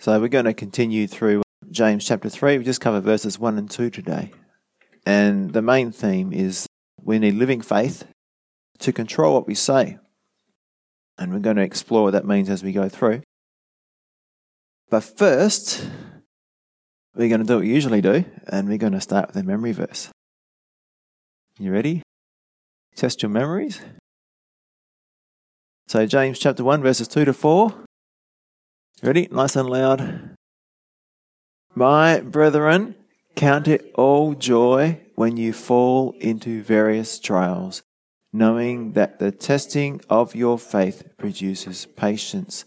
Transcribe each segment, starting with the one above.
So we're going to continue through James chapter 3. We just cover verses 1 and 2 today. And the main theme is we need living faith to control what we say. And we're going to explore what that means as we go through. But first, we're going to do what we usually do, and we're going to start with a memory verse. You ready? Test your memories. So, James chapter 1, verses 2 to 4. Ready? Nice and loud. My brethren, count it all joy when you fall into various trials, knowing that the testing of your faith produces patience.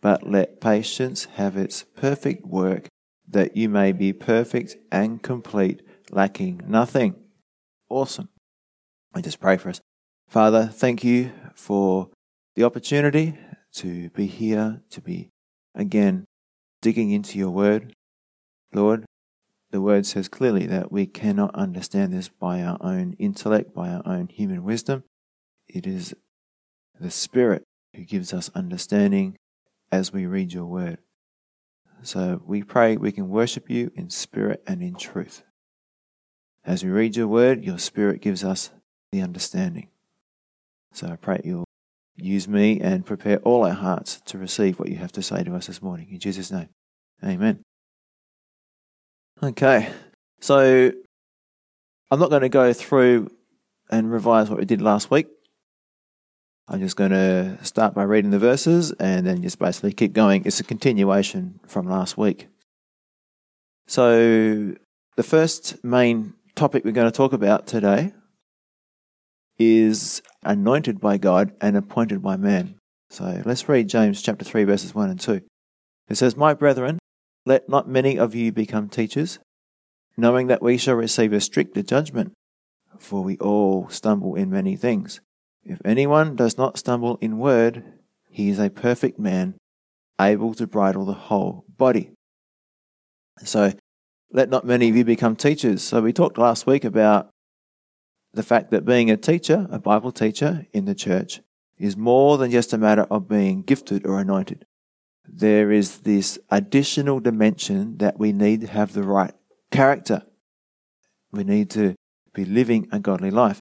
But let patience have its perfect work, that you may be perfect and complete, lacking nothing. Awesome. I just pray for us. Father, thank you for the opportunity to be here, to be again digging into your word. Lord, the word says clearly that we cannot understand this by our own intellect, by our own human wisdom. It is the Spirit who gives us understanding as we read your word. So we pray we can worship you in spirit and in truth. As we read your word, your spirit gives us the understanding. So I pray you'll Use me and prepare all our hearts to receive what you have to say to us this morning. In Jesus' name, amen. Okay, so I'm not going to go through and revise what we did last week. I'm just going to start by reading the verses and then just basically keep going. It's a continuation from last week. So, the first main topic we're going to talk about today is anointed by God and appointed by man. So let's read James chapter 3, verses 1 and 2. It says, My brethren, let not many of you become teachers, knowing that we shall receive a stricter judgment, for we all stumble in many things. If anyone does not stumble in word, he is a perfect man, able to bridle the whole body. So, let not many of you become teachers. So, we talked last week about the fact that being a teacher, a Bible teacher in the church, is more than just a matter of being gifted or anointed. There is this additional dimension that we need to have the right character. We need to be living a godly life.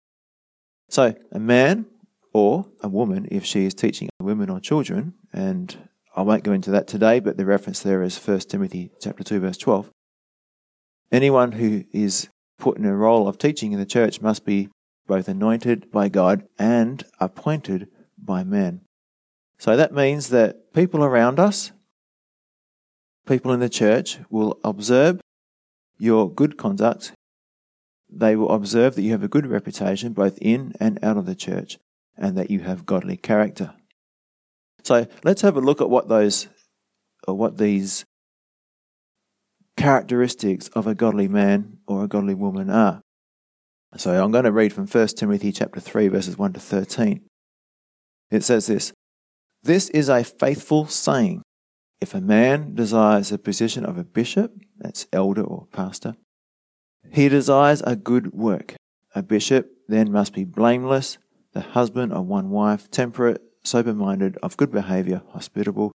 So, a man or a woman, if she is teaching women or children, and I won't go into that today, but the reference there is 1 Timothy chapter 2 verse 12. Anyone who is put in a role of teaching in the church must be both anointed by God and appointed by men. So that means that people around us, people in the church, will observe your good conduct. They will observe that you have a good reputation both in and out of the church and that you have godly character. So let's have a look at what those or what these characteristics of a godly man or a godly woman are. So I'm going to read from 1 Timothy chapter 3 verses 1 to 13. It says this, This is a faithful saying. If a man desires the position of a bishop, that's elder or pastor, he desires a good work. A bishop then must be blameless, the husband of one wife, temperate, sober minded, of good behavior, hospitable,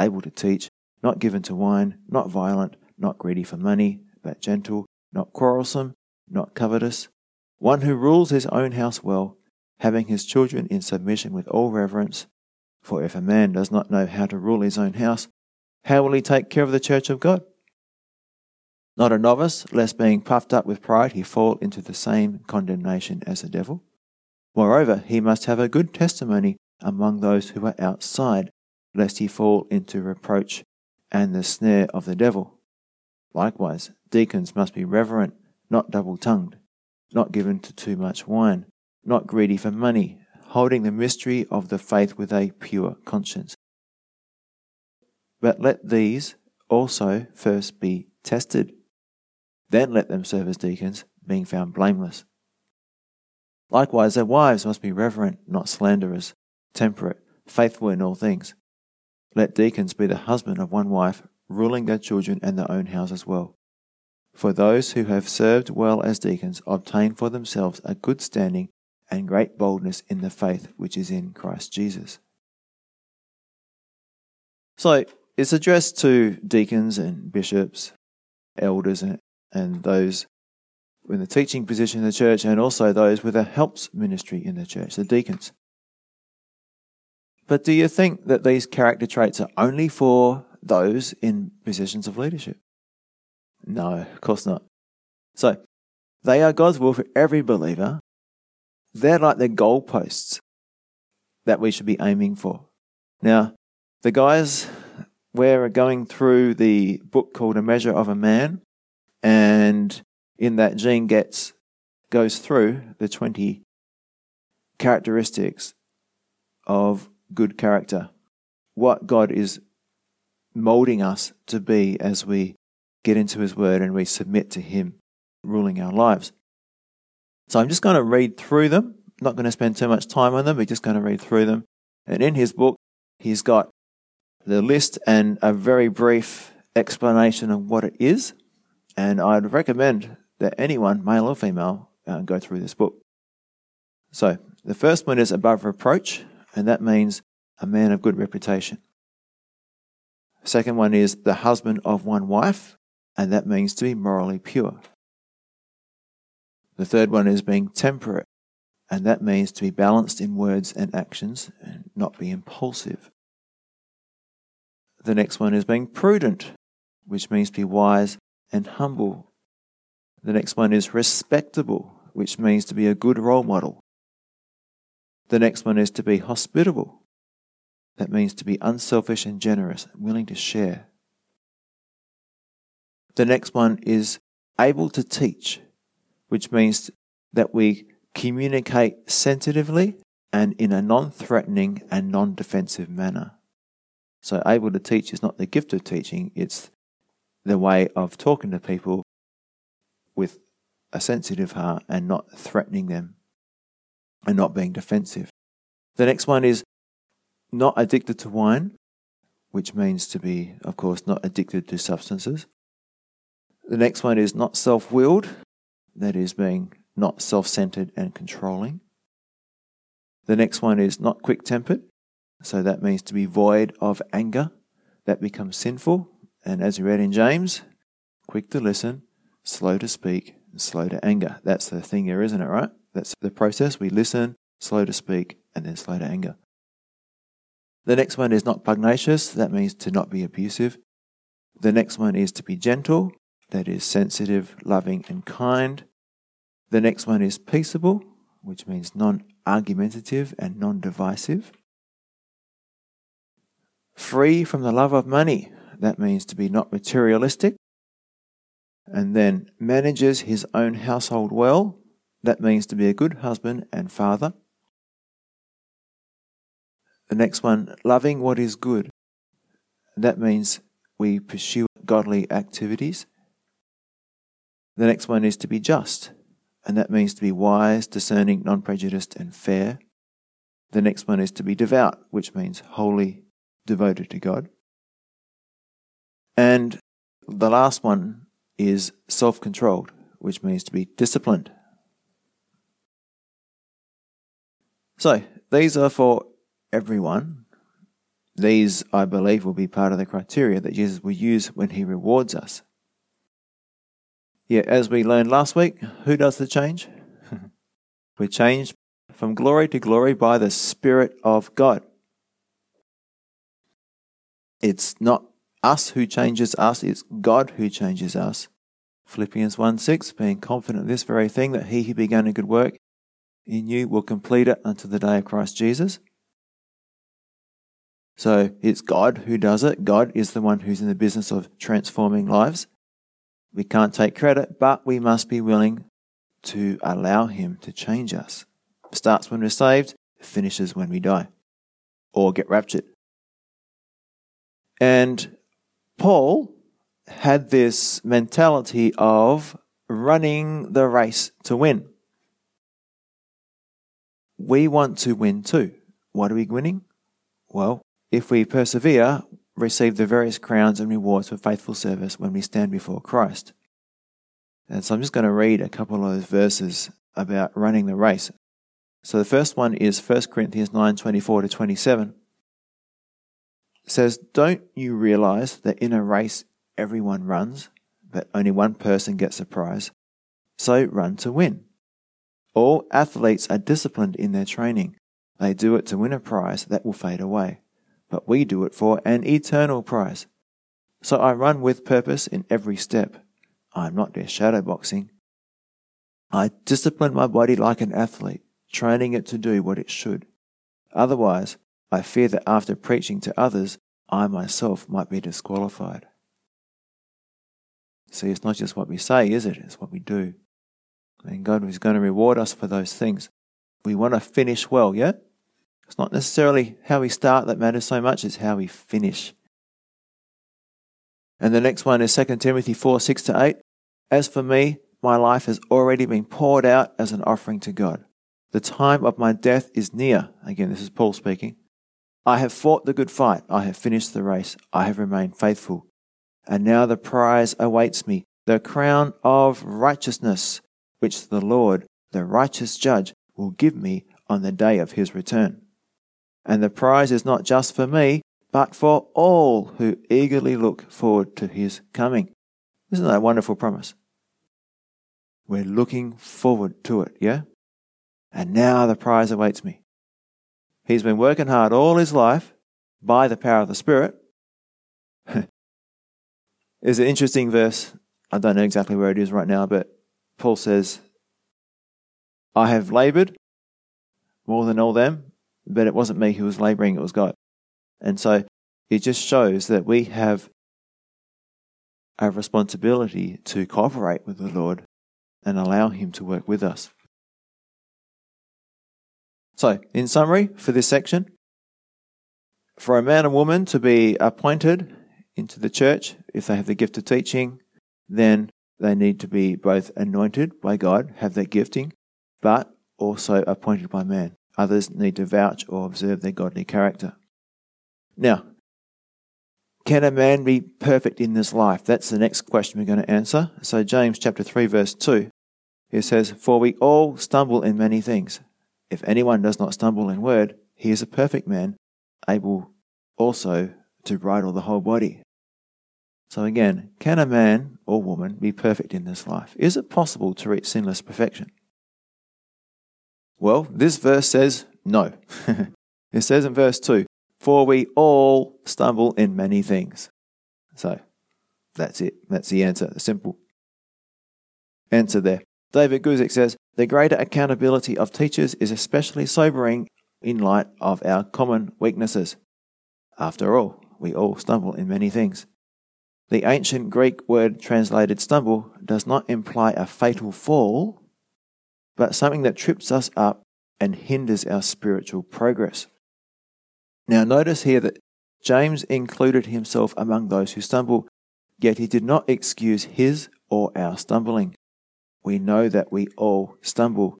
able to teach, not given to wine, not violent, not greedy for money, but gentle, not quarrelsome, not covetous, one who rules his own house well, having his children in submission with all reverence. For if a man does not know how to rule his own house, how will he take care of the church of God? Not a novice, lest being puffed up with pride he fall into the same condemnation as the devil. Moreover, he must have a good testimony among those who are outside, lest he fall into reproach and the snare of the devil. Likewise, deacons must be reverent, not double tongued, not given to too much wine, not greedy for money, holding the mystery of the faith with a pure conscience. But let these also first be tested. Then let them serve as deacons, being found blameless. Likewise, their wives must be reverent, not slanderers, temperate, faithful in all things. Let deacons be the husband of one wife, ruling their children and their own house as well. For those who have served well as deacons obtain for themselves a good standing and great boldness in the faith which is in Christ Jesus. So, it's addressed to deacons and bishops, elders, and, and those in the teaching position in the church, and also those with a helps ministry in the church, the deacons. But do you think that these character traits are only for those in positions of leadership? No, of course not. So, they are God's will for every believer. They're like the goalposts that we should be aiming for. Now, the guys, we're going through the book called A Measure of a Man, and in that, Gene Getz goes through the 20 characteristics of good character, what God is molding us to be as we get into His Word and we submit to Him ruling our lives. So I'm just going to read through them. I'm not going to spend too much time on them. We're just going to read through them. And in his book, he's got the list and a very brief explanation of what it is. And I'd recommend that anyone, male or female, uh, go through this book. So the first one is above reproach, and that means a man of good reputation. Second one is the husband of one wife, and that means to be morally pure. The third one is being temperate, and that means to be balanced in words and actions and not be impulsive. The next one is being prudent, which means to be wise and humble. The next one is respectable, which means to be a good role model. The next one is to be hospitable. That means to be unselfish and generous, willing to share. The next one is able to teach, which means that we communicate sensitively and in a non threatening and non defensive manner. So, able to teach is not the gift of teaching, it's the way of talking to people with a sensitive heart and not threatening them and not being defensive. The next one is not addicted to wine, which means to be, of course, not addicted to substances. The next one is not self willed, that is being not self centered and controlling. The next one is not quick tempered, so that means to be void of anger. That becomes sinful. And as we read in James, quick to listen, slow to speak, and slow to anger. That's the thing there, isn't it, right? That's the process. We listen, slow to speak, and then slow to anger. The next one is not pugnacious. That means to not be abusive. The next one is to be gentle that is sensitive, loving, and kind. The next one is peaceable, which means non argumentative and non divisive. Free from the love of money, that means to be not materialistic. And then manages his own household well, that means to be a good husband and father. The next one, loving what is good. That means we pursue godly activities. The next one is to be just, and that means to be wise, discerning, non prejudiced, and fair. The next one is to be devout, which means wholly devoted to God. And the last one is self controlled, which means to be disciplined. So, these are for everyone. These, I believe, will be part of the criteria that Jesus will use when he rewards us. Yeah, as we learned last week, who does the change? We're changed from glory to glory by the Spirit of God. It's not us who changes us, it's God who changes us. Philippians 1 6, being confident of this very thing, that he who began a good work in you will complete it unto the day of Christ Jesus. So it's God who does it. God is the one who's in the business of transforming lives. We can't take credit, but we must be willing to allow Him to change us. Starts when we're saved, finishes when we die or get raptured. And Paul had this mentality of running the race to win. We want to win too. What are we winning? Well, if we persevere, receive the various crowns and rewards for faithful service when we stand before Christ. And so I'm just going to read a couple of those verses about running the race. So the first one is 1 Corinthians 9 24 to 27. It says, Don't you realize that in a race everyone runs, but only one person gets a prize? So run to win. All athletes are disciplined in their training. They do it to win a prize that will fade away, but we do it for an eternal prize. So I run with purpose in every step. I am not there shadowboxing. I discipline my body like an athlete, training it to do what it should. Otherwise, I fear that after preaching to others, I myself might be disqualified. See, it's not just what we say, is it? It's what we do. And God is going to reward us for those things. We want to finish well, yeah? It's not necessarily how we start that matters so much, it's how we finish. And the next one is 2 Timothy 4 6 to 8. As for me, my life has already been poured out as an offering to God. The time of my death is near. Again, this is Paul speaking. I have fought the good fight. I have finished the race. I have remained faithful. And now the prize awaits me, the crown of righteousness, which the Lord, the righteous judge, will give me on the day of his return. And the prize is not just for me, but for all who eagerly look forward to his coming. Isn't that a wonderful promise? We're looking forward to it, yeah? And now the prize awaits me. He's been working hard all his life by the power of the Spirit. It's an interesting verse. I don't know exactly where it is right now, but Paul says, I have labored more than all them, but it wasn't me who was laboring, it was God. And so it just shows that we have a responsibility to cooperate with the Lord and allow Him to work with us. So, in summary, for this section, for a man and woman to be appointed into the church, if they have the gift of teaching, then they need to be both anointed by God, have that gifting, but also appointed by man. Others need to vouch or observe their godly character. Now, can a man be perfect in this life? That's the next question we're going to answer. So, James chapter 3, verse 2, it says, For we all stumble in many things. If anyone does not stumble in word, he is a perfect man, able also to bridle the whole body. So again, can a man or woman be perfect in this life? Is it possible to reach sinless perfection? Well, this verse says no. it says in verse 2, For we all stumble in many things. So that's it. That's the answer. The simple answer there. David Guzik says, The greater accountability of teachers is especially sobering in light of our common weaknesses. After all, we all stumble in many things. The ancient Greek word translated stumble does not imply a fatal fall, but something that trips us up and hinders our spiritual progress. Now, notice here that James included himself among those who stumble, yet he did not excuse his or our stumbling. We know that we all stumble,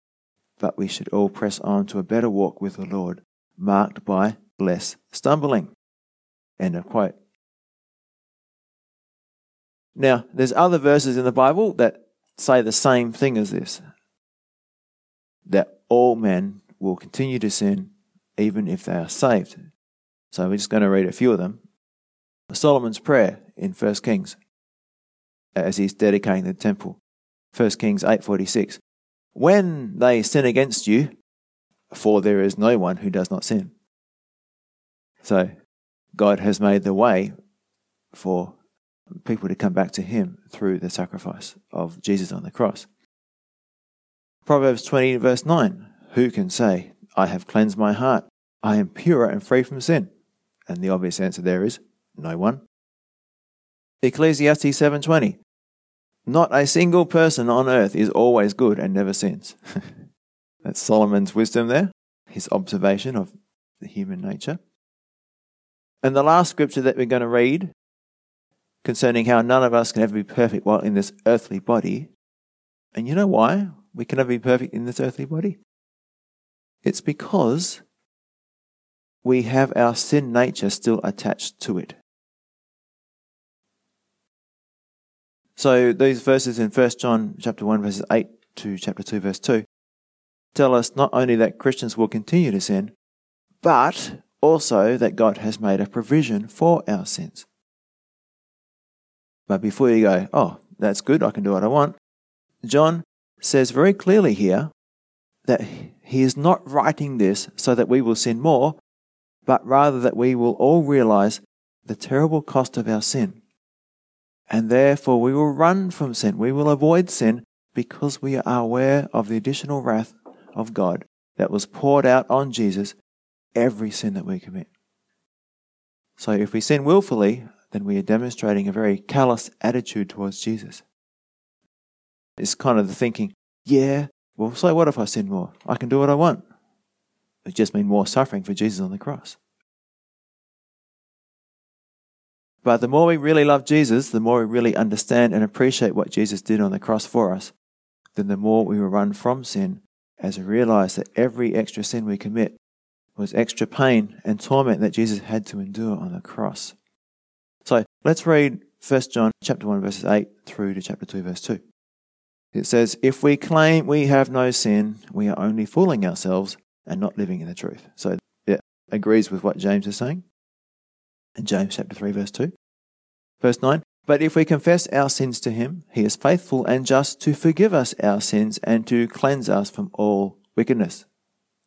but we should all press on to a better walk with the Lord, marked by less stumbling. End of quote. Now, there's other verses in the Bible that say the same thing as this that all men will continue to sin even if they are saved. So we're just going to read a few of them. Solomon's prayer in 1 Kings as he's dedicating the temple. 1 Kings 8:46. When they sin against you, for there is no one who does not sin. So God has made the way for people to come back to Him through the sacrifice of Jesus on the cross. Proverbs 20, verse 9 Who can say, I have cleansed my heart, I am pure and free from sin? And the obvious answer there is no one. Ecclesiastes 7:20 Not a single person on earth is always good and never sins. That's Solomon's wisdom there, his observation of the human nature. And the last scripture that we're going to read concerning how none of us can ever be perfect while in this earthly body. And you know why we can never be perfect in this earthly body? It's because we have our sin nature still attached to it. So these verses in 1 John chapter 1 verses 8 to chapter 2 verse 2 tell us not only that Christians will continue to sin, but also that God has made a provision for our sins. But before you go, oh, that's good, I can do what I want, John says very clearly here that he is not writing this so that we will sin more, but rather that we will all realize the terrible cost of our sin. And therefore we will run from sin. We will avoid sin because we are aware of the additional wrath of God that was poured out on Jesus every sin that we commit. So if we sin willfully, then we are demonstrating a very callous attitude towards Jesus. It's kind of the thinking, yeah, well, so what if I sin more? I can do what I want. It just means more suffering for Jesus on the cross. But the more we really love Jesus, the more we really understand and appreciate what Jesus did on the cross for us, then the more we will run from sin as we realize that every extra sin we commit was extra pain and torment that Jesus had to endure on the cross. So let's read 1 John chapter 1 verses 8 through to chapter 2 verse 2. It says, If we claim we have no sin, we are only fooling ourselves and not living in the truth. So it agrees with what James is saying in James chapter 3 verse 2. Verse 9, But if we confess our sins to him, he is faithful and just to forgive us our sins and to cleanse us from all wickedness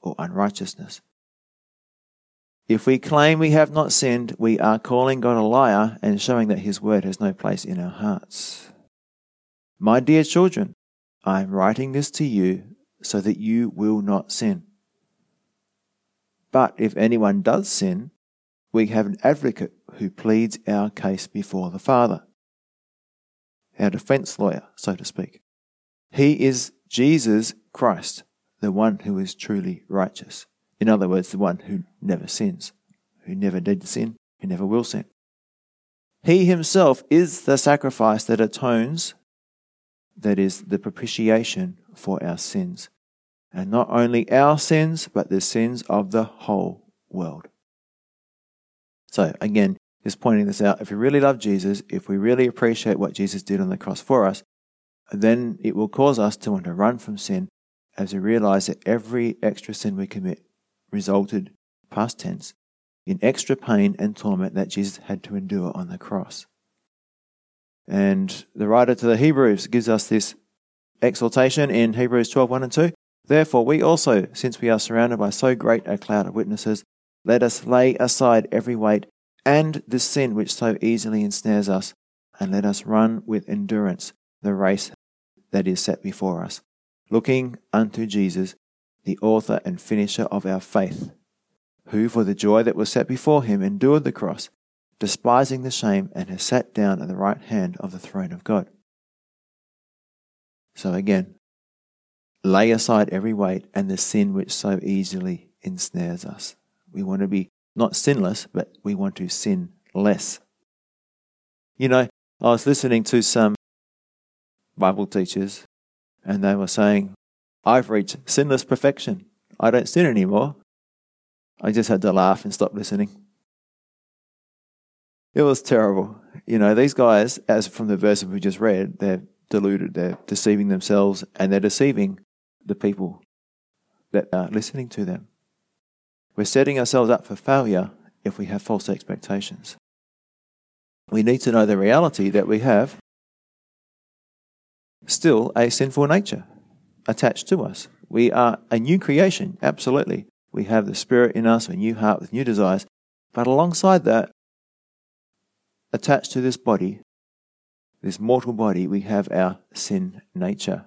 or unrighteousness. If we claim we have not sinned, we are calling God a liar and showing that his word has no place in our hearts. My dear children, I am writing this to you so that you will not sin. But if anyone does sin, we have an advocate who pleads our case before the Father, our defense lawyer, so to speak. He is Jesus Christ, the one who is truly righteous. In other words, the one who never sins, who never did sin, who never will sin. He himself is the sacrifice that atones, that is, the propitiation for our sins. And not only our sins, but the sins of the whole world. So, again, just pointing this out, if we really love Jesus, if we really appreciate what Jesus did on the cross for us, then it will cause us to want to run from sin as we realize that every extra sin we commit resulted, past tense, in extra pain and torment that Jesus had to endure on the cross. And the writer to the Hebrews gives us this exhortation in Hebrews 12 1 and 2. Therefore, we also, since we are surrounded by so great a cloud of witnesses, let us lay aside every weight and the sin which so easily ensnares us, and let us run with endurance the race that is set before us, looking unto Jesus, the author and finisher of our faith, who for the joy that was set before him endured the cross, despising the shame, and has sat down at the right hand of the throne of God. So again, lay aside every weight and the sin which so easily ensnares us. We want to be not sinless, but we want to sin less. You know, I was listening to some Bible teachers, and they were saying, I've reached sinless perfection. I don't sin anymore. I just had to laugh and stop listening. It was terrible. You know, these guys, as from the verse we just read, they're deluded, they're deceiving themselves, and they're deceiving the people that are listening to them. We're setting ourselves up for failure if we have false expectations. We need to know the reality that we have still a sinful nature attached to us. We are a new creation, absolutely. We have the Spirit in us, a new heart with new desires. But alongside that, attached to this body, this mortal body, we have our sin nature.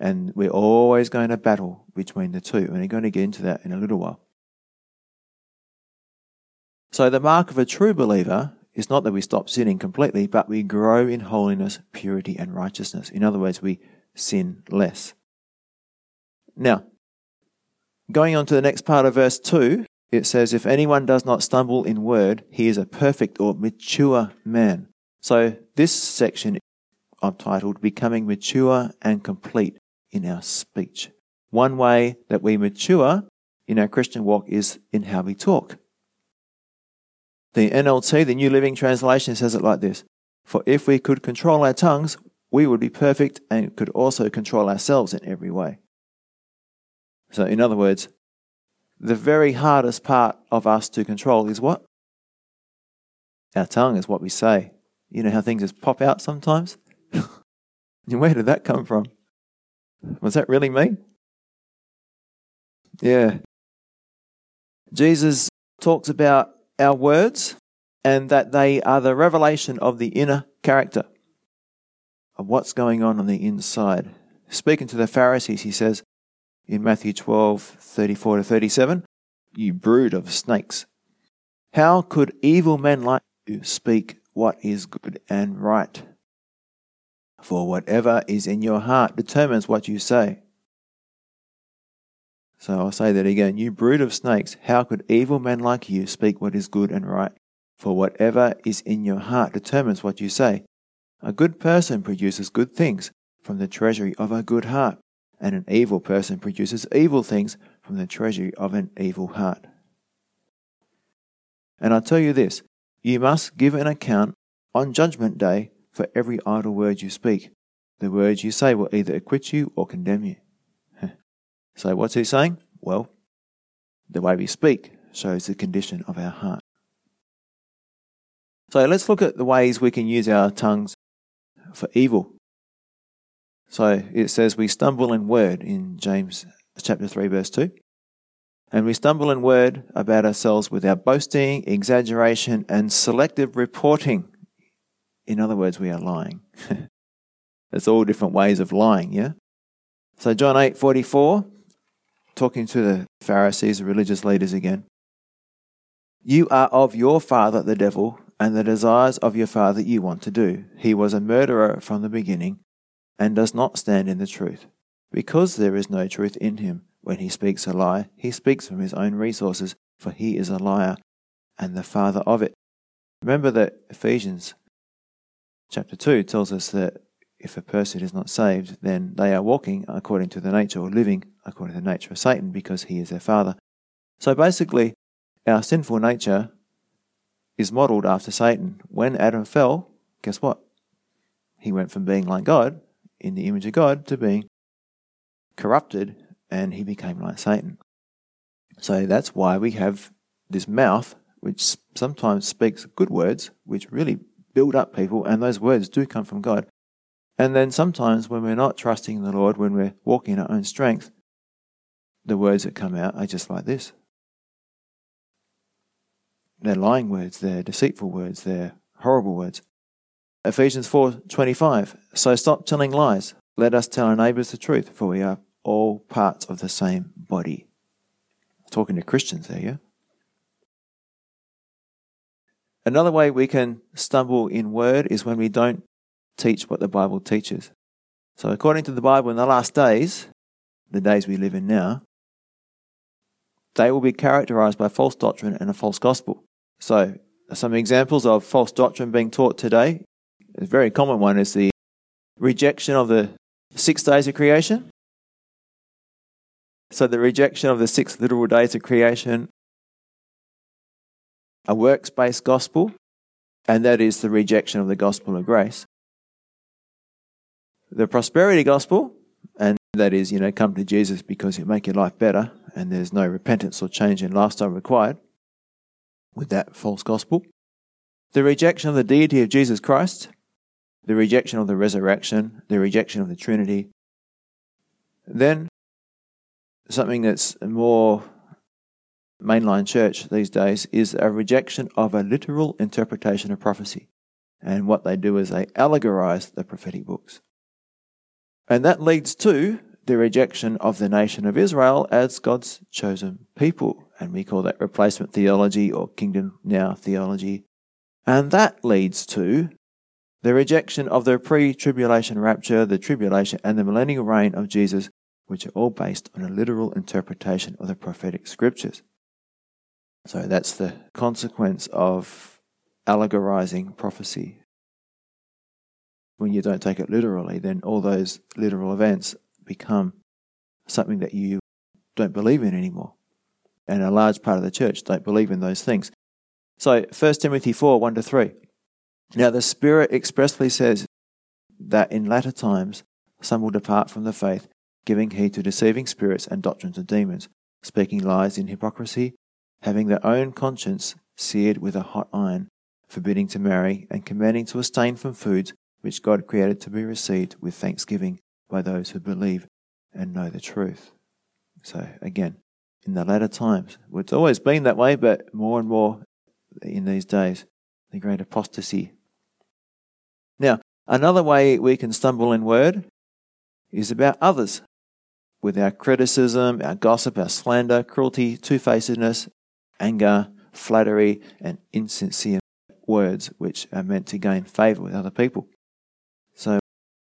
And we're always going to battle between the two. And we're going to get into that in a little while. So, the mark of a true believer is not that we stop sinning completely, but we grow in holiness, purity, and righteousness. In other words, we sin less. Now, going on to the next part of verse 2, it says, If anyone does not stumble in word, he is a perfect or mature man. So, this section I've titled Becoming Mature and Complete in Our Speech. One way that we mature in our Christian walk is in how we talk. The NLT, the New Living Translation, says it like this For if we could control our tongues, we would be perfect and could also control ourselves in every way. So, in other words, the very hardest part of us to control is what? Our tongue is what we say. You know how things just pop out sometimes? Where did that come from? Was that really me? Yeah. Jesus talks about our words and that they are the revelation of the inner character of what's going on on the inside. Speaking to the Pharisees, he says in Matthew 12 34 to 37, You brood of snakes, how could evil men like you speak what is good and right? For whatever is in your heart determines what you say. So I'll say that again. You brood of snakes, how could evil men like you speak what is good and right? For whatever is in your heart determines what you say. A good person produces good things from the treasury of a good heart, and an evil person produces evil things from the treasury of an evil heart. And I tell you this you must give an account on Judgment Day for every idle word you speak. The words you say will either acquit you or condemn you. So, what's he saying? Well, the way we speak shows the condition of our heart. So, let's look at the ways we can use our tongues for evil. So, it says we stumble in word in James chapter 3, verse 2. And we stumble in word about ourselves with our boasting, exaggeration, and selective reporting. In other words, we are lying. It's all different ways of lying, yeah? So John 8 44 talking to the Pharisees, the religious leaders again. You are of your father, the devil, and the desires of your father you want to do. He was a murderer from the beginning and does not stand in the truth. Because there is no truth in him, when he speaks a lie, he speaks from his own resources, for he is a liar and the father of it. Remember that Ephesians chapter 2 tells us that if a person is not saved, then they are walking according to the nature or living according to the nature of Satan because he is their father. So basically, our sinful nature is modeled after Satan. When Adam fell, guess what? He went from being like God, in the image of God, to being corrupted, and he became like Satan. So that's why we have this mouth, which sometimes speaks good words, which really build up people, and those words do come from God. And then sometimes when we're not trusting the Lord, when we're walking in our own strength, the words that come out are just like this. They're lying words, they're deceitful words, they're horrible words. Ephesians 4:25 So stop telling lies. Let us tell our neighbors the truth, for we are all parts of the same body. Talking to Christians there, yeah? Another way we can stumble in word is when we don't teach what the Bible teaches. So, according to the Bible, in the last days, the days we live in now, they will be characterized by false doctrine and a false gospel. So, some examples of false doctrine being taught today, a very common one is the rejection of the six days of creation. So, the rejection of the six literal days of creation, a works based gospel, and that is the rejection of the gospel of grace the prosperity gospel, and that is, you know, come to Jesus because he'll make your life better and there's no repentance or change in lifestyle required with that false gospel. The rejection of the deity of Jesus Christ, the rejection of the resurrection, the rejection of the Trinity. Then something that's more mainline church these days is a rejection of a literal interpretation of prophecy. And what they do is they allegorize the prophetic books. And that leads to the rejection of the nation of Israel as God's chosen people. And we call that replacement theology or kingdom now theology. And that leads to the rejection of the pre tribulation rapture, the tribulation, and the millennial reign of Jesus, which are all based on a literal interpretation of the prophetic scriptures. So that's the consequence of allegorizing prophecy when you don't take it literally, then all those literal events become something that you don't believe in anymore. And a large part of the church don't believe in those things. So 1 Timothy 4 1 to 3. Now the Spirit expressly says that in latter times some will depart from the faith, giving heed to deceiving spirits and doctrines of demons, speaking lies in hypocrisy, having their own conscience seared with a hot iron, forbidding to marry, and commanding to abstain from foods which God created to be received with thanksgiving by those who believe and know the truth. So, again, in the latter times, it's always been that way, but more and more in these days, the great apostasy. Now, another way we can stumble in word is about others with our criticism, our gossip, our slander, cruelty, two facedness, anger, flattery, and insincere words which are meant to gain favour with other people. So,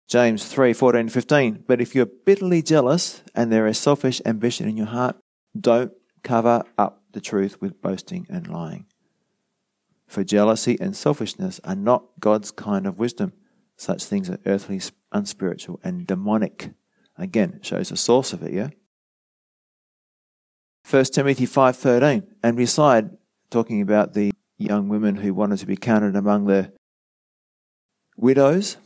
James 3 14 15. But if you're bitterly jealous and there is selfish ambition in your heart, don't cover up the truth with boasting and lying. For jealousy and selfishness are not God's kind of wisdom. Such things are earthly, unspiritual, and demonic. Again, it shows the source of it, yeah? 1 Timothy 5.13, and beside, talking about the young women who wanted to be counted among the widows,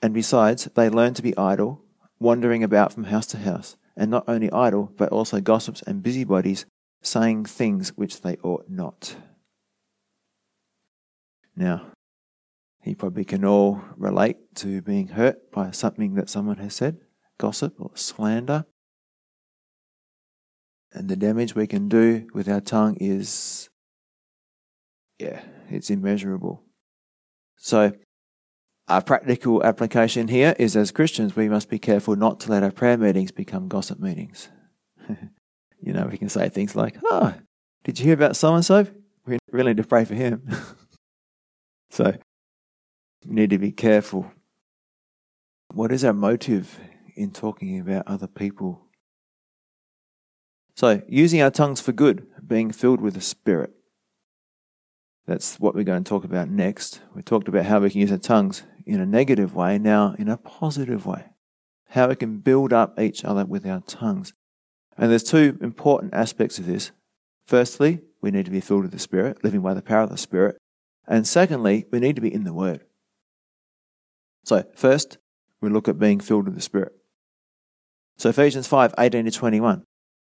and besides, they learned to be idle, wandering about from house to house, and not only idle, but also gossips and busybodies, saying things which they ought not. Now, you probably can all relate to being hurt by something that someone has said, gossip or slander. And the damage we can do with our tongue is, yeah, it's immeasurable. So, our practical application here is as Christians, we must be careful not to let our prayer meetings become gossip meetings. you know, we can say things like, oh, did you hear about so and so? We really need to pray for him. so, we need to be careful. What is our motive in talking about other people? So, using our tongues for good, being filled with the Spirit. That's what we're going to talk about next. We talked about how we can use our tongues in a negative way, now in a positive way. How we can build up each other with our tongues. And there's two important aspects of this. Firstly, we need to be filled with the Spirit, living by the power of the Spirit. And secondly, we need to be in the Word. So, first, we look at being filled with the Spirit. So, Ephesians 5 18 to 21.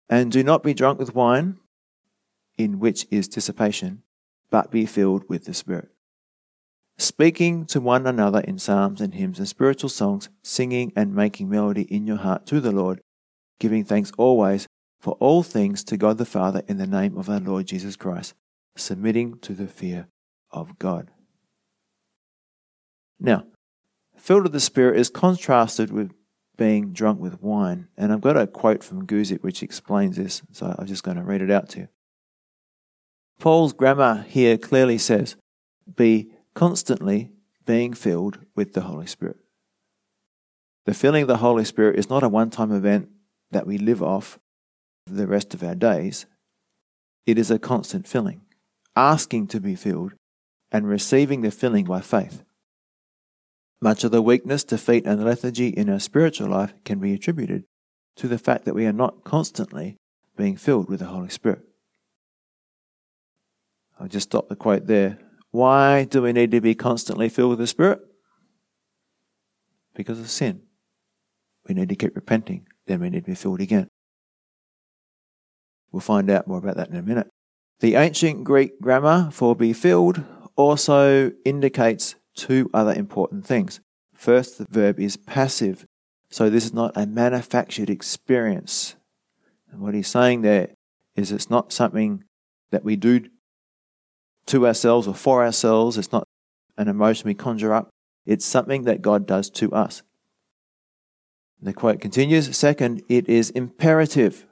And do not be drunk with wine, in which is dissipation, but be filled with the Spirit. Speaking to one another in psalms and hymns and spiritual songs, singing and making melody in your heart to the Lord, giving thanks always for all things to God the Father in the name of our Lord Jesus Christ, submitting to the fear of God. Now, filled with the Spirit is contrasted with being drunk with wine. And I've got a quote from Guzik which explains this, so I'm just going to read it out to you. Paul's grammar here clearly says, be constantly being filled with the Holy Spirit. The filling of the Holy Spirit is not a one time event that we live off the rest of our days. It is a constant filling, asking to be filled and receiving the filling by faith. Much of the weakness, defeat, and lethargy in our spiritual life can be attributed to the fact that we are not constantly being filled with the Holy Spirit. I'll just stop the quote there. Why do we need to be constantly filled with the Spirit? Because of sin. We need to keep repenting, then we need to be filled again. We'll find out more about that in a minute. The ancient Greek grammar for be filled also indicates two other important things. First, the verb is passive, so this is not a manufactured experience. And what he's saying there is it's not something that we do to ourselves or for ourselves, it's not an emotion we conjure up, it's something that God does to us. The quote continues Second, it is imperative.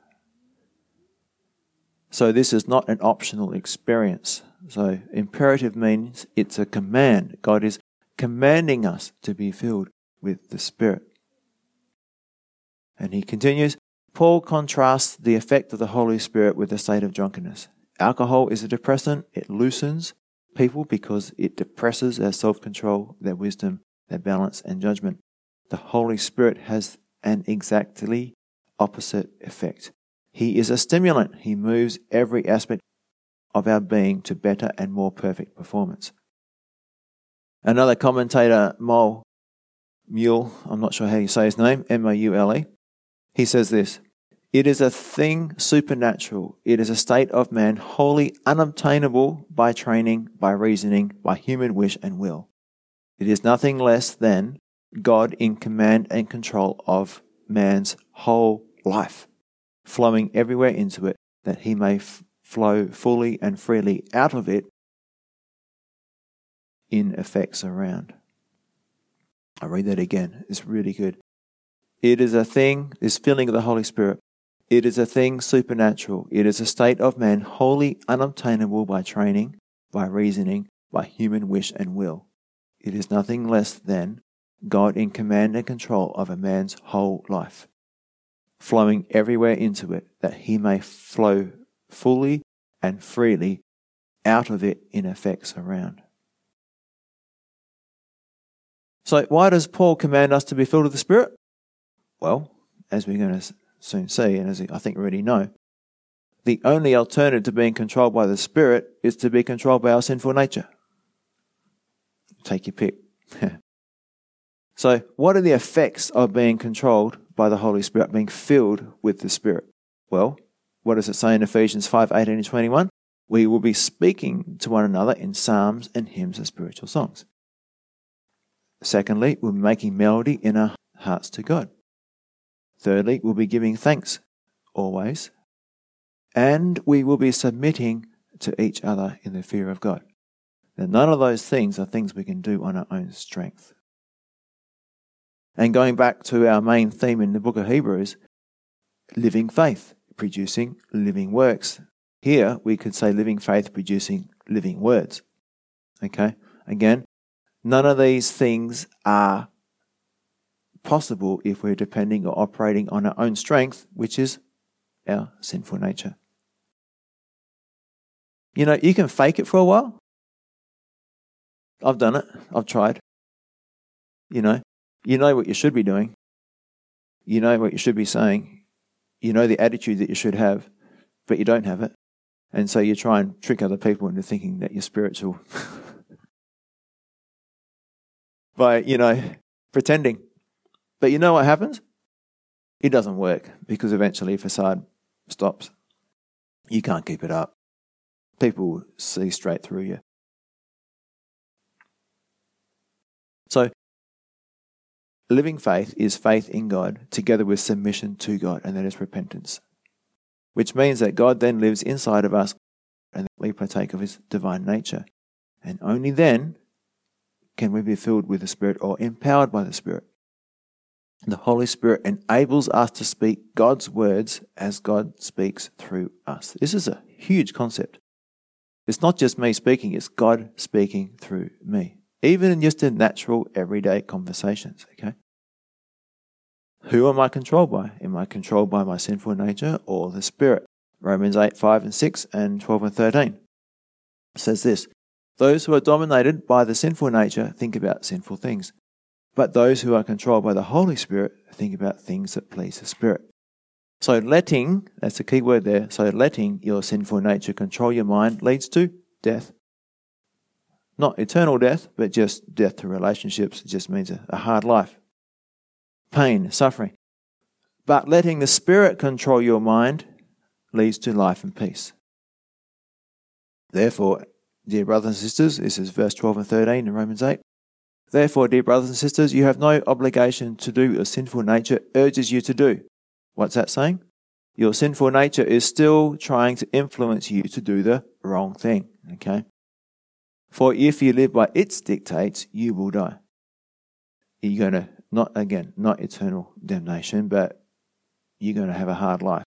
So this is not an optional experience. So imperative means it's a command. God is commanding us to be filled with the Spirit. And he continues Paul contrasts the effect of the Holy Spirit with the state of drunkenness. Alcohol is a depressant, it loosens people because it depresses their self control, their wisdom, their balance, and judgment. The Holy Spirit has an exactly opposite effect. He is a stimulant, he moves every aspect of our being to better and more perfect performance. Another commentator, Moule, Mule, I'm not sure how you say his name, M O U L E, he says this It is a thing supernatural. It is a state of man wholly unobtainable by training, by reasoning, by human wish and will. It is nothing less than God in command and control of man's whole life, flowing everywhere into it that he may f- flow fully and freely out of it in effects around. I read that again. It's really good. It is a thing, this filling of the Holy Spirit, it is a thing supernatural. It is a state of man wholly unobtainable by training, by reasoning, by human wish and will. It is nothing less than God in command and control of a man's whole life, flowing everywhere into it that he may flow fully and freely out of it in effects around. So, why does Paul command us to be filled with the Spirit? Well, as we're going to soon see, and as I think we already know, the only alternative to being controlled by the Spirit is to be controlled by our sinful nature. Take your pick. so, what are the effects of being controlled by the Holy Spirit, being filled with the Spirit? Well, what does it say in Ephesians 5 18 and 21? We will be speaking to one another in psalms and hymns and spiritual songs. Secondly, we'll be making melody in our hearts to God. Thirdly, we'll be giving thanks always. And we will be submitting to each other in the fear of God. Now, none of those things are things we can do on our own strength. And going back to our main theme in the book of Hebrews, living faith, producing living works. Here we could say living faith producing living words. Okay? Again, none of these things are possible if we're depending or operating on our own strength, which is our sinful nature. You know, you can fake it for a while. I've done it, I've tried. You know, you know what you should be doing, you know what you should be saying, you know the attitude that you should have, but you don't have it. And so you try and trick other people into thinking that you're spiritual by, you know, pretending. But you know what happens? It doesn't work because eventually facade stops. You can't keep it up. People see straight through you. So, living faith is faith in God together with submission to God, and that is repentance, which means that God then lives inside of us and we partake of his divine nature. And only then can we be filled with the Spirit or empowered by the Spirit. The Holy Spirit enables us to speak God's words as God speaks through us. This is a huge concept. It's not just me speaking, it's God speaking through me, even in just in natural, everyday conversations, okay? Who am I controlled by? Am I controlled by my sinful nature or the Spirit? Romans 8, 5 and 6 and 12 and 13 says this Those who are dominated by the sinful nature think about sinful things but those who are controlled by the Holy Spirit think about things that please the Spirit. So letting, that's the key word there, so letting your sinful nature control your mind leads to death. Not eternal death, but just death to relationships. It just means a, a hard life. Pain, suffering. But letting the Spirit control your mind leads to life and peace. Therefore, dear brothers and sisters, this is verse 12 and 13 in Romans 8. Therefore, dear brothers and sisters, you have no obligation to do what your sinful nature urges you to do. What's that saying? Your sinful nature is still trying to influence you to do the wrong thing. Okay? For if you live by its dictates, you will die. You're going to, not again, not eternal damnation, but you're going to have a hard life.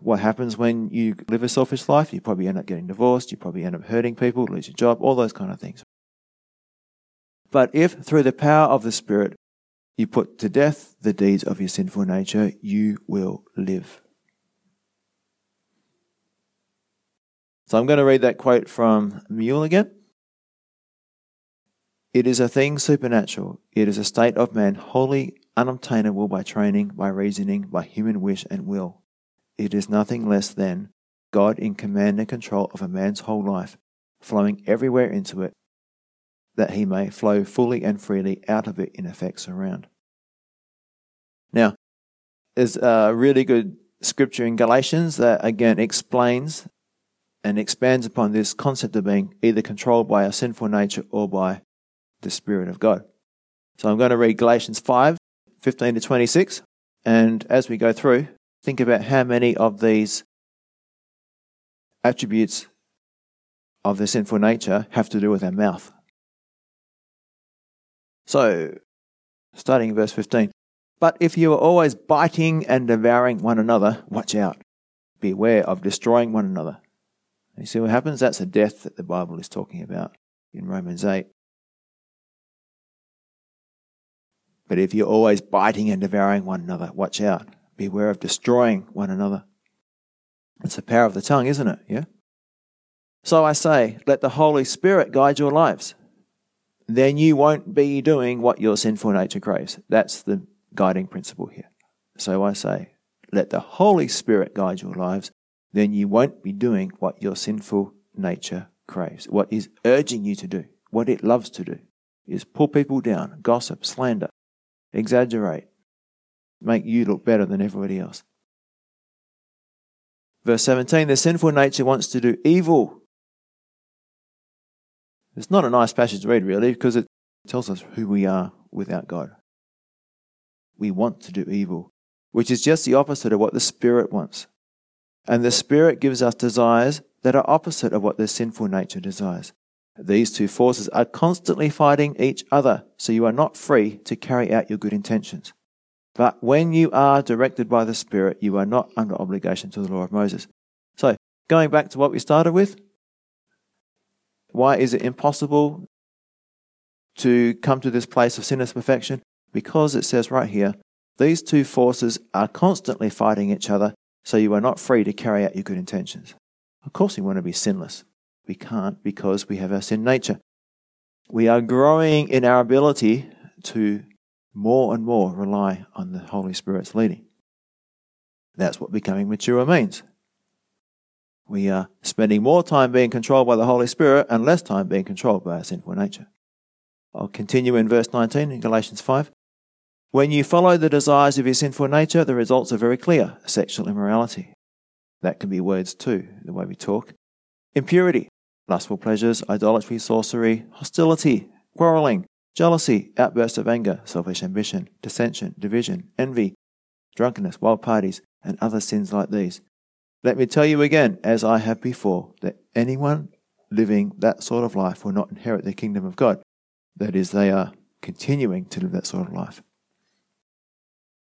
What happens when you live a selfish life? You probably end up getting divorced, you probably end up hurting people, lose your job, all those kind of things. But if through the power of the Spirit you put to death the deeds of your sinful nature, you will live. So I'm going to read that quote from Moule again. It is a thing supernatural. It is a state of man wholly unobtainable by training, by reasoning, by human wish and will. It is nothing less than God in command and control of a man's whole life, flowing everywhere into it that he may flow fully and freely out of it in effects around. Now, there's a really good scripture in Galatians that again explains and expands upon this concept of being either controlled by our sinful nature or by the Spirit of God. So I'm going to read Galatians 5 15 to 26. And as we go through, think about how many of these attributes of the sinful nature have to do with our mouth. So, starting in verse 15. But if you are always biting and devouring one another, watch out. Beware of destroying one another. You see what happens? That's a death that the Bible is talking about in Romans 8. But if you're always biting and devouring one another, watch out. Beware of destroying one another. It's the power of the tongue, isn't it? Yeah? So I say, let the Holy Spirit guide your lives. Then you won't be doing what your sinful nature craves. That's the guiding principle here. So I say, let the Holy Spirit guide your lives. Then you won't be doing what your sinful nature craves. What is urging you to do, what it loves to do, is pull people down, gossip, slander, exaggerate, make you look better than everybody else. Verse 17 the sinful nature wants to do evil. It's not a nice passage to read, really, because it tells us who we are without God. We want to do evil, which is just the opposite of what the Spirit wants. And the Spirit gives us desires that are opposite of what the sinful nature desires. These two forces are constantly fighting each other, so you are not free to carry out your good intentions. But when you are directed by the Spirit, you are not under obligation to the law of Moses. So, going back to what we started with, why is it impossible to come to this place of sinless perfection? Because it says right here, these two forces are constantly fighting each other, so you are not free to carry out your good intentions. Of course, we want to be sinless. We can't because we have our sin nature. We are growing in our ability to more and more rely on the Holy Spirit's leading. That's what becoming mature means. We are spending more time being controlled by the Holy Spirit and less time being controlled by our sinful nature. I'll continue in verse 19 in Galatians 5. When you follow the desires of your sinful nature, the results are very clear sexual immorality. That can be words too, the way we talk. Impurity, lustful pleasures, idolatry, sorcery, hostility, quarreling, jealousy, outbursts of anger, selfish ambition, dissension, division, envy, drunkenness, wild parties, and other sins like these. Let me tell you again, as I have before, that anyone living that sort of life will not inherit the kingdom of God. That is, they are continuing to live that sort of life.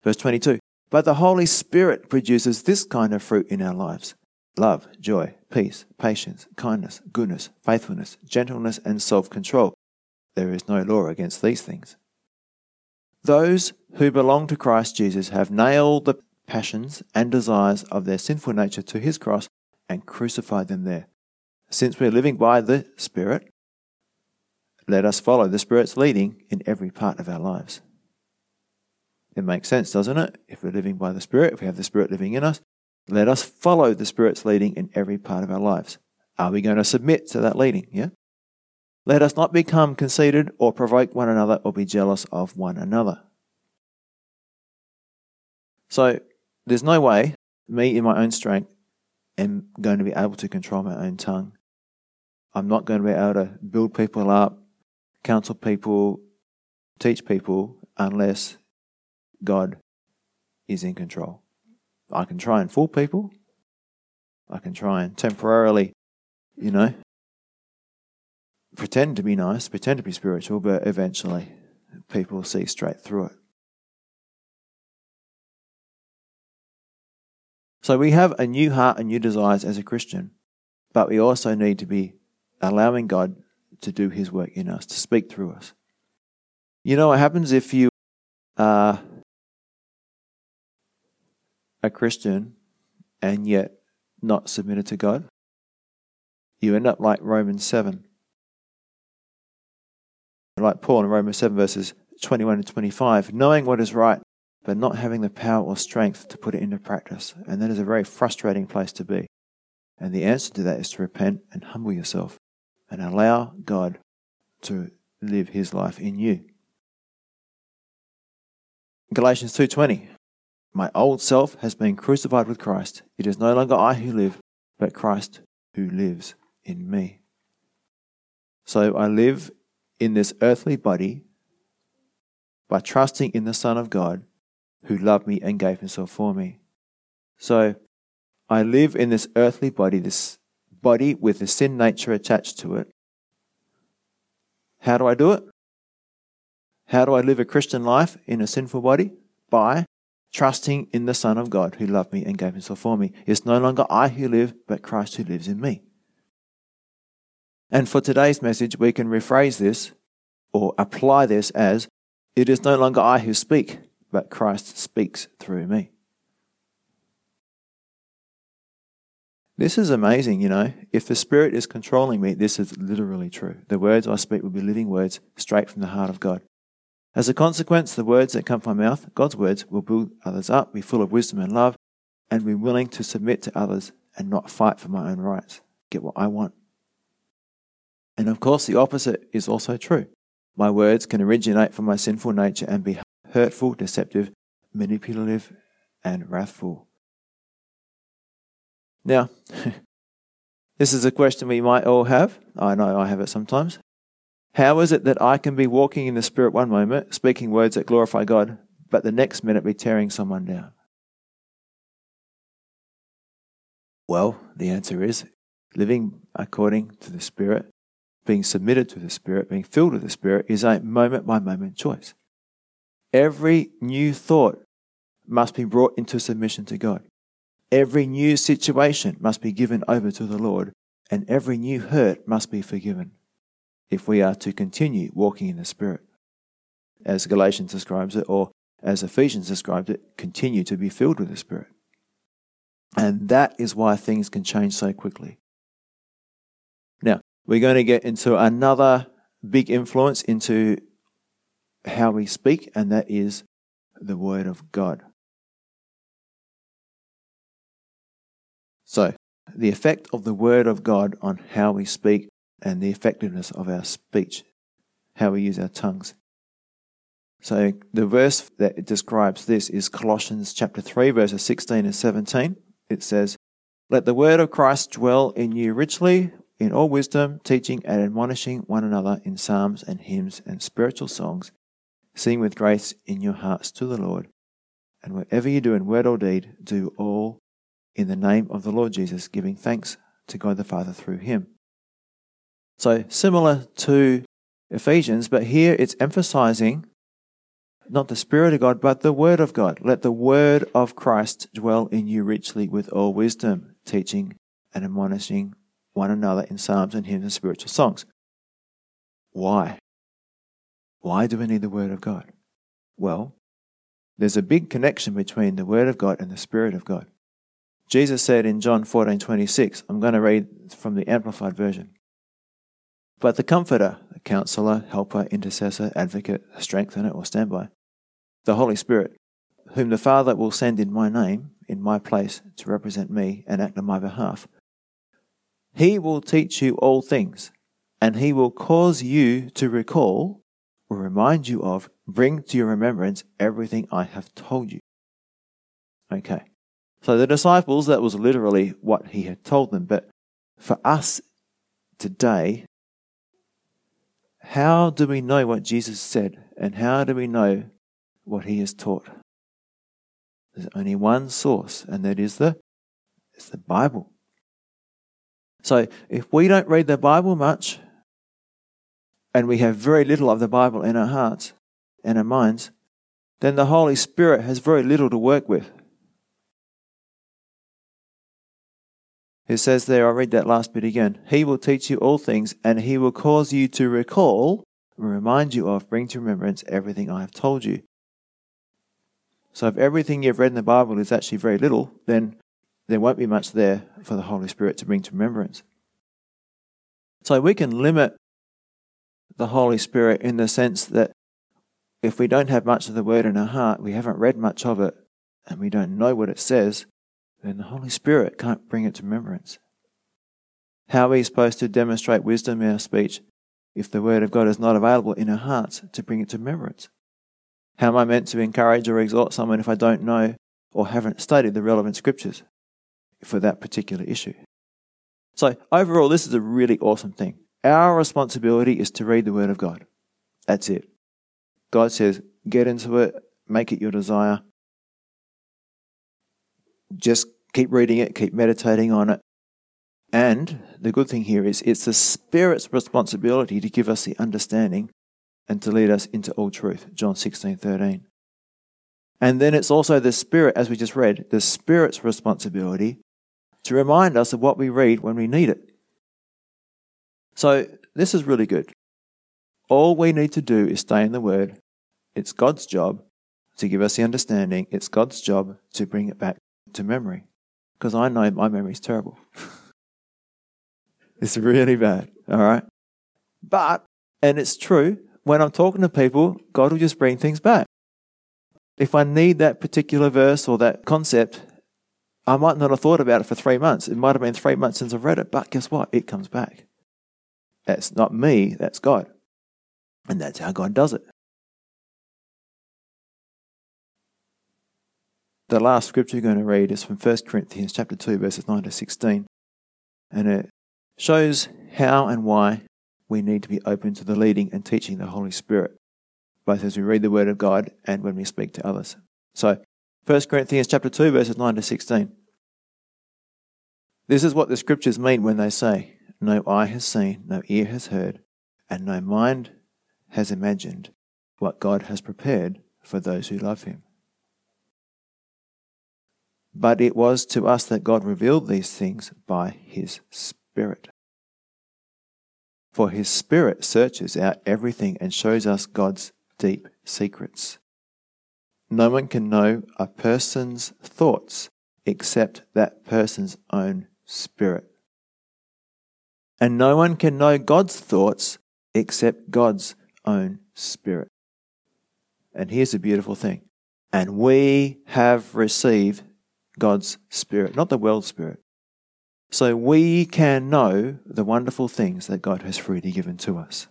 Verse 22 But the Holy Spirit produces this kind of fruit in our lives love, joy, peace, patience, kindness, goodness, faithfulness, gentleness, and self control. There is no law against these things. Those who belong to Christ Jesus have nailed the passions and desires of their sinful nature to his cross and crucified them there. Since we're living by the Spirit, let us follow the Spirit's leading in every part of our lives. It makes sense, doesn't it? If we're living by the Spirit, if we have the Spirit living in us, let us follow the Spirit's leading in every part of our lives. Are we going to submit to that leading? Yeah? Let us not become conceited or provoke one another or be jealous of one another. So, there's no way me in my own strength am going to be able to control my own tongue. I'm not going to be able to build people up, counsel people, teach people unless God is in control. I can try and fool people. I can try and temporarily, you know, pretend to be nice, pretend to be spiritual, but eventually people see straight through it. So we have a new heart and new desires as a Christian, but we also need to be allowing God to do His work in us, to speak through us. You know what happens if you are a Christian and yet not submitted to God? You end up like Romans 7. Like Paul in Romans 7, verses 21 and 25, knowing what is right, but not having the power or strength to put it into practice. And that is a very frustrating place to be. And the answer to that is to repent and humble yourself and allow God to live his life in you. Galatians 2:20 My old self has been crucified with Christ. It is no longer I who live, but Christ who lives in me. So I live in this earthly body by trusting in the Son of God who loved me and gave himself for me. So I live in this earthly body, this body with the sin nature attached to it. How do I do it? How do I live a Christian life in a sinful body? By trusting in the Son of God who loved me and gave himself for me. It's no longer I who live, but Christ who lives in me. And for today's message, we can rephrase this or apply this as it is no longer I who speak, but Christ speaks through me. This is amazing, you know. If the Spirit is controlling me, this is literally true. The words I speak will be living words straight from the heart of God. As a consequence, the words that come from my mouth, God's words, will build others up, be full of wisdom and love, and be willing to submit to others and not fight for my own rights. Get what I want. And of course, the opposite is also true. My words can originate from my sinful nature and be hurtful, deceptive, manipulative, and wrathful. Now, this is a question we might all have. I know I have it sometimes. How is it that I can be walking in the Spirit one moment, speaking words that glorify God, but the next minute be tearing someone down? Well, the answer is living according to the Spirit being submitted to the Spirit, being filled with the Spirit, is a moment by moment choice. Every new thought must be brought into submission to God. Every new situation must be given over to the Lord, and every new hurt must be forgiven if we are to continue walking in the Spirit. As Galatians describes it, or as Ephesians described it, continue to be filled with the Spirit. And that is why things can change so quickly. Now, we're going to get into another big influence into how we speak, and that is the Word of God. So, the effect of the Word of God on how we speak and the effectiveness of our speech, how we use our tongues. So, the verse that describes this is Colossians chapter 3, verses 16 and 17. It says, Let the word of Christ dwell in you richly in all wisdom, teaching and admonishing one another in psalms and hymns and spiritual songs, sing with grace in your hearts to the Lord. And whatever you do in word or deed, do all in the name of the Lord Jesus, giving thanks to God the Father through him. So, similar to Ephesians, but here it's emphasizing not the Spirit of God, but the Word of God. Let the Word of Christ dwell in you richly with all wisdom, teaching and admonishing one another in psalms and hymns and spiritual songs. Why? Why do we need the Word of God? Well, there's a big connection between the Word of God and the Spirit of God. Jesus said in John 14 26, I'm going to read from the Amplified Version. But the Comforter, the Counselor, Helper, Intercessor, Advocate, Strengthener, or Standby, the Holy Spirit, whom the Father will send in my name, in my place, to represent me and act on my behalf, he will teach you all things, and he will cause you to recall or remind you of, bring to your remembrance everything I have told you. Okay. So the disciples, that was literally what he had told them. But for us today, how do we know what Jesus said? And how do we know what he has taught? There's only one source, and that is the, it's the Bible. So if we don't read the Bible much, and we have very little of the Bible in our hearts and our minds, then the Holy Spirit has very little to work with. It says there, I'll read that last bit again. He will teach you all things, and he will cause you to recall, remind you of, bring to remembrance everything I have told you. So if everything you've read in the Bible is actually very little, then there won't be much there for the Holy Spirit to bring to remembrance. So we can limit the Holy Spirit in the sense that if we don't have much of the Word in our heart, we haven't read much of it, and we don't know what it says, then the Holy Spirit can't bring it to remembrance. How are we supposed to demonstrate wisdom in our speech if the Word of God is not available in our hearts to bring it to remembrance? How am I meant to encourage or exhort someone if I don't know or haven't studied the relevant scriptures for that particular issue. So, overall, this is a really awesome thing. Our responsibility is to read the Word of God. That's it. God says, get into it, make it your desire. Just keep reading it, keep meditating on it. And the good thing here is it's the Spirit's responsibility to give us the understanding and to lead us into all truth. John 16, 13. And then it's also the Spirit, as we just read, the Spirit's responsibility to remind us of what we read when we need it. So this is really good. All we need to do is stay in the Word. It's God's job to give us the understanding. It's God's job to bring it back to memory. Because I know my memory is terrible. it's really bad, all right? But, and it's true, when I'm talking to people, God will just bring things back. If I need that particular verse or that concept, I might not have thought about it for three months. It might have been three months since I've read it, but guess what? It comes back. That's not me, that's God. And that's how God does it. The last scripture you're going to read is from 1 Corinthians chapter 2 verses 9 to 16. And it shows how and why we need to be open to the leading and teaching of the Holy Spirit, both as we read the word of God and when we speak to others. So, 1 Corinthians chapter 2 verses 9 to 16. This is what the scriptures mean when they say, no eye has seen, no ear has heard, and no mind has imagined what God has prepared for those who love him. But it was to us that God revealed these things by his Spirit. For his Spirit searches out everything and shows us God's deep secrets. No one can know a person's thoughts except that person's own spirit. And no one can know God's thoughts except God's own spirit. And here's a beautiful thing. And we have received God's spirit, not the world's spirit. So we can know the wonderful things that God has freely given to us.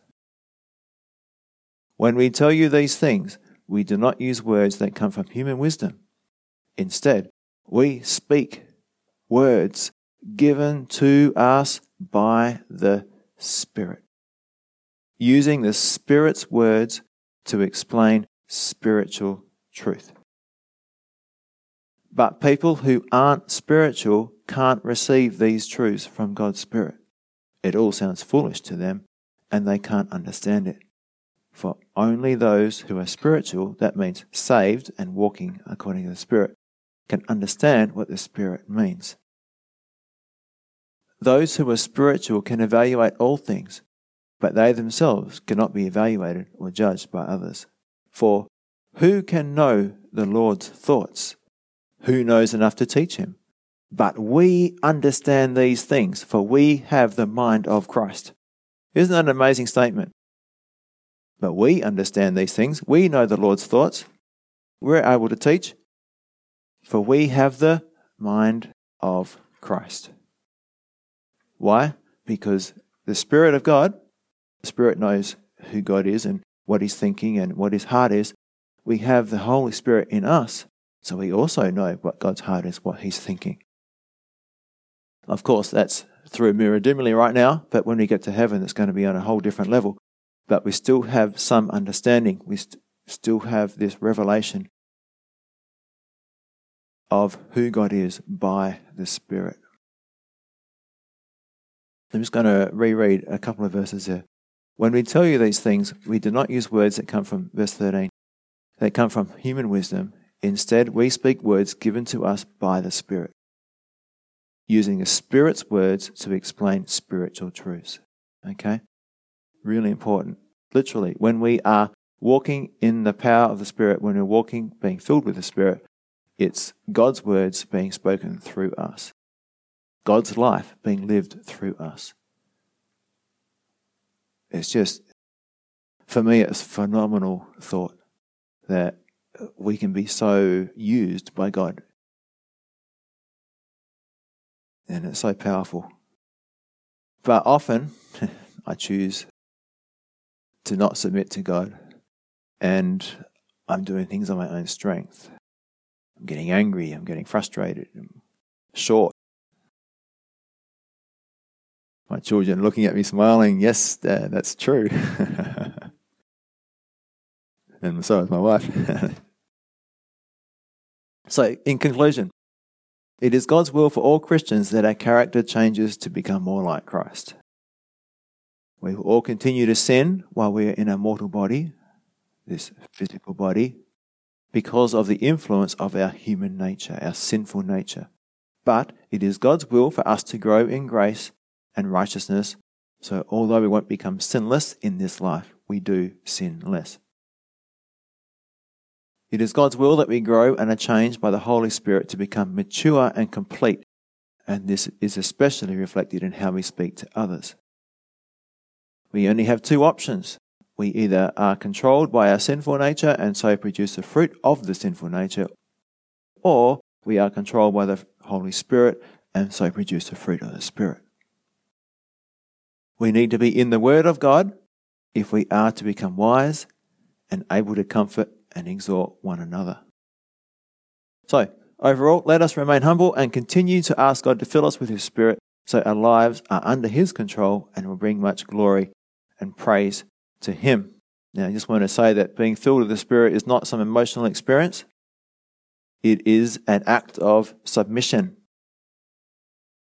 When we tell you these things, we do not use words that come from human wisdom. Instead, we speak words given to us by the Spirit, using the Spirit's words to explain spiritual truth. But people who aren't spiritual can't receive these truths from God's Spirit. It all sounds foolish to them and they can't understand it. For only those who are spiritual, that means saved and walking according to the Spirit, can understand what the Spirit means. Those who are spiritual can evaluate all things, but they themselves cannot be evaluated or judged by others. For who can know the Lord's thoughts? Who knows enough to teach him? But we understand these things, for we have the mind of Christ. Isn't that an amazing statement? But we understand these things. We know the Lord's thoughts. We're able to teach, for we have the mind of Christ. Why? Because the Spirit of God, the Spirit knows who God is and what He's thinking and what His heart is. We have the Holy Spirit in us, so we also know what God's heart is, what He's thinking. Of course, that's through mirror dimly right now, but when we get to heaven, it's going to be on a whole different level. But we still have some understanding. We st- still have this revelation of who God is by the Spirit. I'm just going to reread a couple of verses here. When we tell you these things, we do not use words that come from verse 13, that come from human wisdom. Instead, we speak words given to us by the Spirit, using the Spirit's words to explain spiritual truths. Okay? Really important. Literally, when we are walking in the power of the Spirit, when we're walking, being filled with the Spirit, it's God's words being spoken through us. God's life being lived through us. It's just, for me, it's a phenomenal thought that we can be so used by God. And it's so powerful. But often, I choose to not submit to God, and I'm doing things on my own strength. I'm getting angry, I'm getting frustrated, I'm short. My children looking at me smiling, yes, Dad, that's true. and so is my wife. so, in conclusion, it is God's will for all Christians that our character changes to become more like Christ. We will all continue to sin while we are in our mortal body, this physical body, because of the influence of our human nature, our sinful nature. But it is God's will for us to grow in grace and righteousness. So, although we won't become sinless in this life, we do sin less. It is God's will that we grow and are changed by the Holy Spirit to become mature and complete, and this is especially reflected in how we speak to others. We only have two options. We either are controlled by our sinful nature and so produce the fruit of the sinful nature, or we are controlled by the Holy Spirit and so produce the fruit of the Spirit. We need to be in the Word of God if we are to become wise and able to comfort and exhort one another. So, overall, let us remain humble and continue to ask God to fill us with His Spirit so our lives are under His control and will bring much glory and praise to Him. Now, I just want to say that being filled with the Spirit is not some emotional experience, it is an act of submission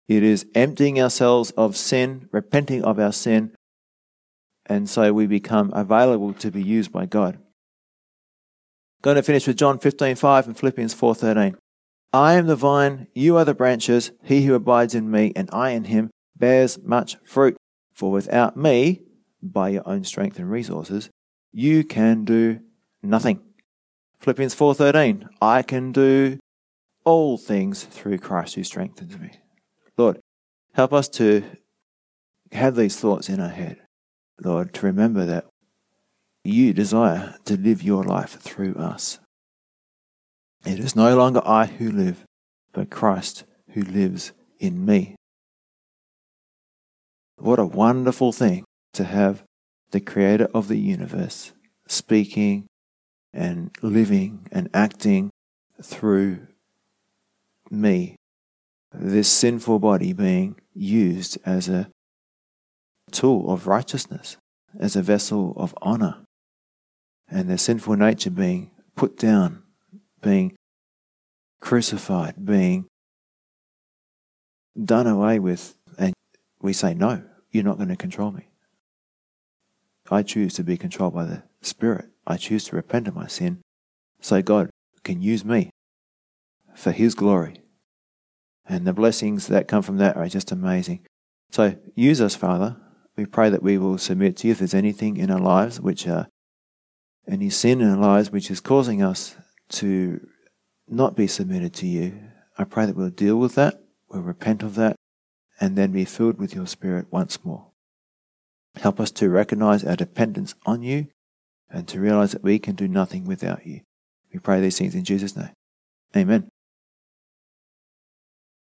it is emptying ourselves of sin, repenting of our sin, and so we become available to be used by God. Going to finish with John 15:5 and Philippians 4:13. I am the vine, you are the branches, he who abides in me and I in him bears much fruit, for without me, by your own strength and resources, you can do nothing. Philippians 4:13 I can do all things through Christ who strengthens me. Lord, help us to have these thoughts in our head, Lord, to remember that you desire to live your life through us. It is no longer I who live, but Christ who lives in me. What a wonderful thing to have the Creator of the universe speaking and living and acting through me this sinful body being used as a tool of righteousness, as a vessel of honor, and their sinful nature being put down, being crucified, being done away with, and we say, No, you're not going to control me. I choose to be controlled by the Spirit. I choose to repent of my sin so God can use me for His glory and the blessings that come from that are just amazing. So use us, Father. We pray that we will submit to you if there's anything in our lives which are any sin in our lives which is causing us to not be submitted to you. I pray that we'll deal with that, we'll repent of that, and then be filled with your Spirit once more. Help us to recognize our dependence on you and to realize that we can do nothing without you. We pray these things in Jesus' name. Amen.